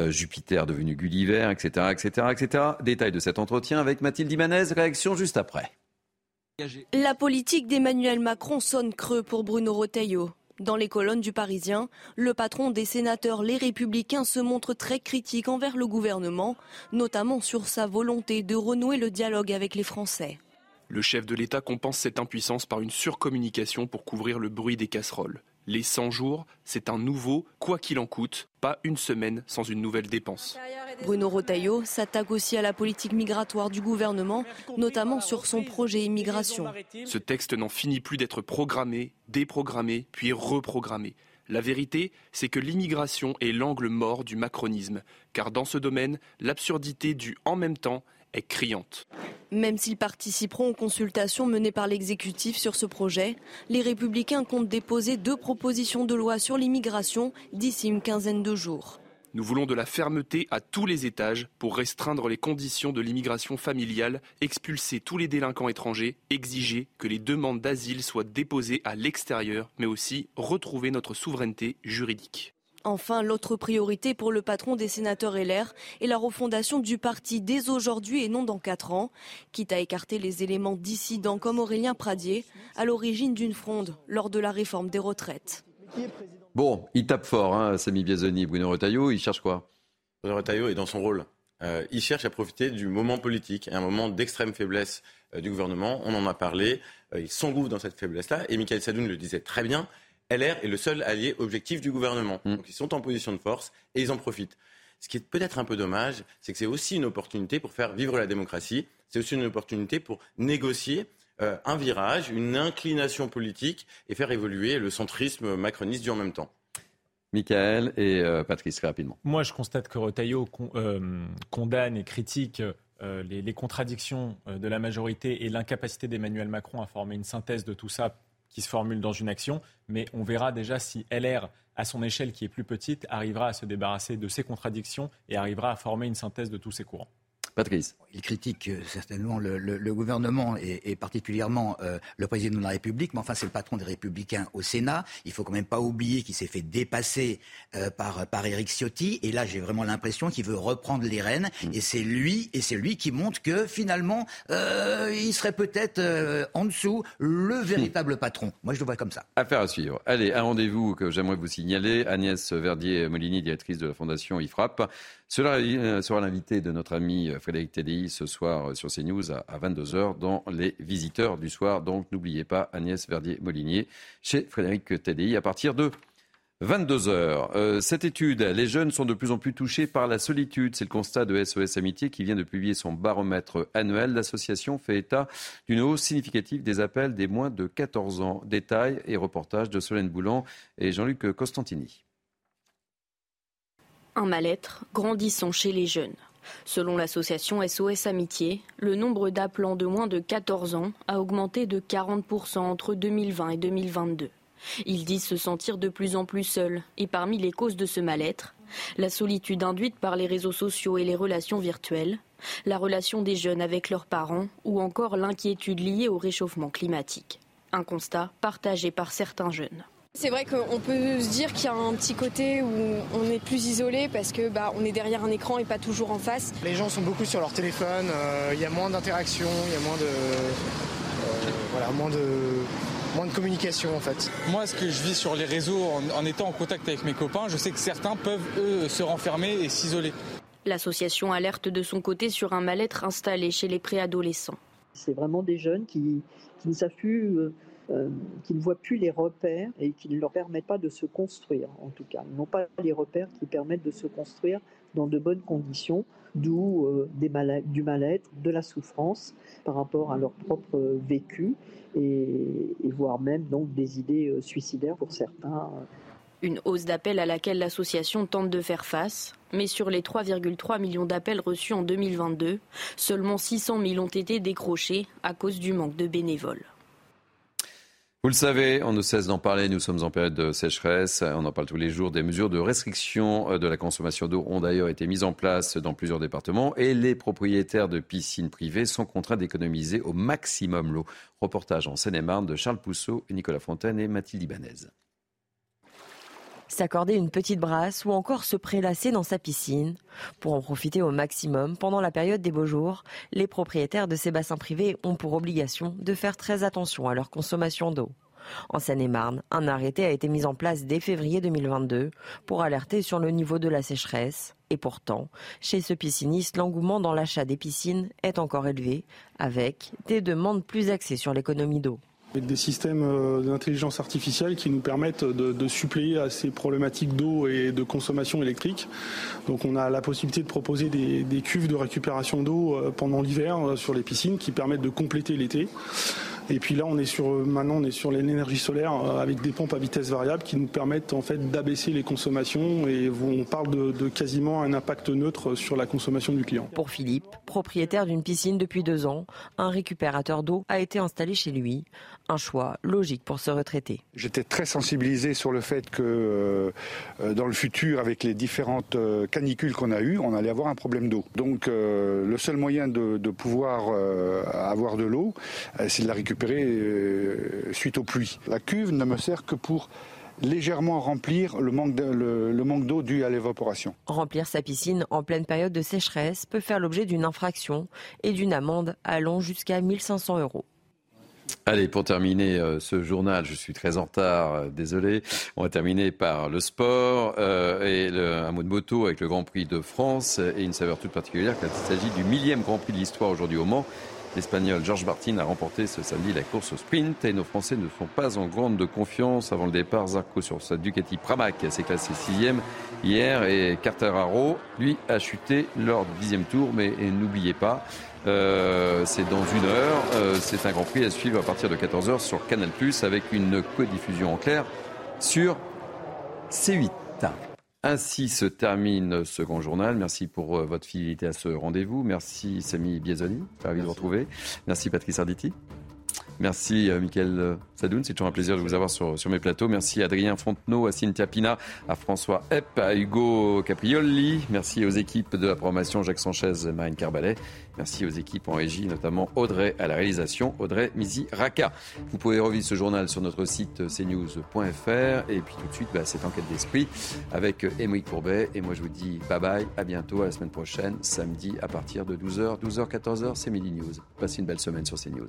Jupiter devenu Gulliver, etc., etc., etc. Détail de cet entretien avec Mathilde Imanez. Réaction juste après. La politique d'Emmanuel Macron sonne creux pour Bruno Retailleau. Dans les colonnes du Parisien, le patron des sénateurs Les Républicains se montre très critique envers le gouvernement, notamment sur sa volonté de renouer le dialogue avec les Français. Le chef de l'État compense cette impuissance par une surcommunication pour couvrir le bruit des casseroles. Les 100 jours, c'est un nouveau quoi qu'il en coûte, pas une semaine sans une nouvelle dépense. Bruno Rotaillot s'attaque aussi à la politique migratoire du gouvernement, notamment sur son projet immigration. Ce texte n'en finit plus d'être programmé, déprogrammé, puis reprogrammé. La vérité, c'est que l'immigration est l'angle mort du macronisme, car dans ce domaine, l'absurdité du en même temps est criante. Même s'ils participeront aux consultations menées par l'exécutif sur ce projet, les républicains comptent déposer deux propositions de loi sur l'immigration d'ici une quinzaine de jours. Nous voulons de la fermeté à tous les étages pour restreindre les conditions de l'immigration familiale, expulser tous les délinquants étrangers, exiger que les demandes d'asile soient déposées à l'extérieur, mais aussi retrouver notre souveraineté juridique. Enfin, l'autre priorité pour le patron des sénateurs LR est la refondation du parti dès aujourd'hui et non dans quatre ans, quitte à écarter les éléments dissidents comme Aurélien Pradier, à l'origine d'une fronde lors de la réforme des retraites. Bon, il tape fort, hein, Samy Biazoni, Bruno Retailleau, il cherche quoi? Bruno Retailleau est dans son rôle. Euh, il cherche à profiter du moment politique, un moment d'extrême faiblesse euh, du gouvernement. On en a parlé. Euh, il s'engouffre dans cette faiblesse-là. Et Michael Sadoun le disait très bien. LR est le seul allié objectif du gouvernement. Mm. Donc ils sont en position de force et ils en profitent. Ce qui est peut-être un peu dommage, c'est que c'est aussi une opportunité pour faire vivre la démocratie. C'est aussi une opportunité pour négocier euh, un virage, une inclination politique et faire évoluer le centrisme macroniste du en même temps. Michael et euh, Patrice, très rapidement. Moi, je constate que Retailleau euh, condamne et critique les, les, contradictions de la majorité et l'incapacité d'Emmanuel Macron à former une synthèse de tout ça qui se formule dans une action, mais on verra déjà si LR, à son échelle qui est plus petite, arrivera à se débarrasser de ces contradictions et arrivera à former une synthèse de tous ces courants. Patrice. Il critique euh, certainement le, gouvernement et, particulièrement euh, le président de la République, mais enfin c'est le patron des Républicains au Sénat. Il faut quand même pas oublier qu'il s'est fait dépasser euh, par, par Éric Ciotti. Et là, j'ai vraiment l'impression qu'il veut reprendre les rênes. Mm. Et c'est lui, et c'est lui qui montre que finalement, il serait peut-être en dessous le véritable patron. Moi, je le vois comme ça. Affaire à suivre. Allez, un rendez-vous que j'aimerais vous signaler. Agnès Verdier-Molini, directrice de la Fondation IFRAP. Cela euh, sera l'invité de notre ami Frédéric Teddy ce soir euh, sur CNews à 22h dans Les Visiteurs du soir. Donc n'oubliez pas Agnès Verdier-Molinier chez Frédéric Teddy à partir de 22h. cette étude, les jeunes sont de plus en plus touchés par la solitude. C'est le constat de SOS Amitié qui vient de publier son baromètre annuel. L'association fait état d'une hausse significative des appels des moins de 14 ans. Détails et reportages de Solène Boulan et Jean-Luc Costantini. Un mal-être grandissant chez les jeunes. Selon l'association SOS Amitié, le nombre d'appelants de moins de 14 ans a augmenté de 40% entre 2020 et 2022. Ils disent se sentir de plus en plus seuls et parmi les causes de ce mal-être, la solitude induite par les réseaux sociaux et les relations virtuelles, la relation des jeunes avec leurs parents ou encore l'inquiétude liée au réchauffement climatique. Un constat partagé par certains jeunes. C'est vrai qu'on peut se dire qu'il y a un petit côté où on est plus isolé parce que bah, on est derrière un écran et pas toujours en face. Les gens sont beaucoup sur leur téléphone, euh, il y a moins d'interaction, il y a moins de, euh, voilà, moins de, moins de communication en fait. Moi, ce que je vis sur les réseaux en, étant en contact avec mes copains, je sais que certains peuvent eux se renfermer et s'isoler. L'association alerte de son côté sur un mal-être installé chez les préadolescents. C'est vraiment des jeunes qui, qui ne savent plus euh, qui ne voient plus les repères et qui ne leur permettent pas de se construire, en tout cas. Ils n'ont pas les repères qui permettent de se construire dans de bonnes conditions, d'où euh, du mal-être, de la souffrance par rapport à leur propre vécu et, et voire même donc des idées euh, suicidaires pour certains. Une hausse d'appels à laquelle l'association tente de faire face. Mais sur les 3,3 millions d'appels reçus en 2022, seulement 600 000 ont été décrochés à cause du manque de bénévoles. Vous le savez, on ne cesse d'en parler, nous sommes en période de sécheresse, on en parle tous les jours, des mesures de restriction euh, de la consommation d'eau ont d'ailleurs été mises en place dans plusieurs départements et les propriétaires de piscines privées sont contraints d'économiser au maximum l'eau. Reportage en Seine-et-Marne de Charles Pousseau, Nicolas Fontaine et Mathilde Ibanez. S'accorder une petite brasse ou encore se prélasser dans sa piscine. Pour en profiter au maximum pendant la période des beaux jours, les propriétaires de ces bassins privés ont pour obligation de faire très attention à leur consommation d'eau. En Seine-et-Marne, un arrêté a été mis en place dès février 2022 pour alerter sur le niveau de la sécheresse. Et pourtant, chez ce pisciniste, l'engouement dans l'achat des piscines est encore élevé, avec des demandes plus axées sur l'économie d'eau avec des systèmes euh, d'intelligence artificielle qui nous permettent de, suppléer à ces problématiques d'eau et de consommation électrique. Donc on a la possibilité de proposer des, cuves de récupération d'eau euh, pendant l'hiver euh, sur les piscines qui permettent de compléter l'été. Et puis là, on est sur, maintenant, on est sur l'énergie solaire euh, avec des pompes à vitesse variable qui nous permettent en fait d'abaisser les consommations et on parle de, quasiment un impact neutre sur la consommation du client. Pour Philippe, propriétaire d'une piscine depuis deux ans, un récupérateur d'eau a été installé chez lui. Un choix logique pour se retraiter. J'étais très sensibilisé sur le fait que euh, dans le futur, avec les différentes euh, canicules qu'on a eues, on allait avoir un problème d'eau. Donc le seul moyen de, de pouvoir avoir de l'eau, c'est de la récupérer euh, suite aux pluies. La cuve ne me sert que pour légèrement remplir le manque, le manque d'eau dû à l'évaporation. Remplir sa piscine en pleine période de sécheresse peut faire l'objet d'une infraction et d'une amende allant jusqu'à 1500 euros. Allez, pour terminer euh, ce journal, je suis très en retard, euh, désolé. On va terminer par le sport et un mot de moto avec le Grand Prix de France et une saveur toute particulière car il s'agit du millième Grand Prix de l'histoire aujourd'hui au Mans. L'Espagnol Georges Martin a remporté ce samedi la course au sprint et nos Français ne sont pas en grande confiance avant le départ. Zarco sur sa Ducati Pramac s'est classé sixième hier et Carteraro, lui, a chuté lors du dixième tour. Mais n'oubliez pas, euh, c'est dans une heure. Euh, c'est un Grand Prix à suivre à partir de 14h sur Canal+, avec une codiffusion en clair sur C8. Ainsi se termine ce grand journal. Merci pour euh, votre fidélité à ce rendez-vous. Merci Samy Biazoni, ravi de vous retrouver. Merci Patrice Arditi. Merci euh, Mickaël euh, Sadoun, c'est toujours un plaisir de vous avoir sur, sur mes plateaux. Merci Adrien Fontenot, à Cynthia Pina, à François Epp, à Hugo Caprioli. Merci aux équipes de la programmation Jacques Sanchez, Marine Carbalet. Merci aux équipes en régie, notamment Audrey à la réalisation, Audrey Mizi-Raka. Vous pouvez revivre ce journal sur notre site cnews.fr. Et puis tout de suite, bah, cette enquête d'esprit avec Émeric Courbet. Et moi, je vous dis bye bye, à bientôt, à la semaine prochaine, samedi à partir de 12h. 12h, 14h, c'est Midi News. Passez une belle semaine sur CNews.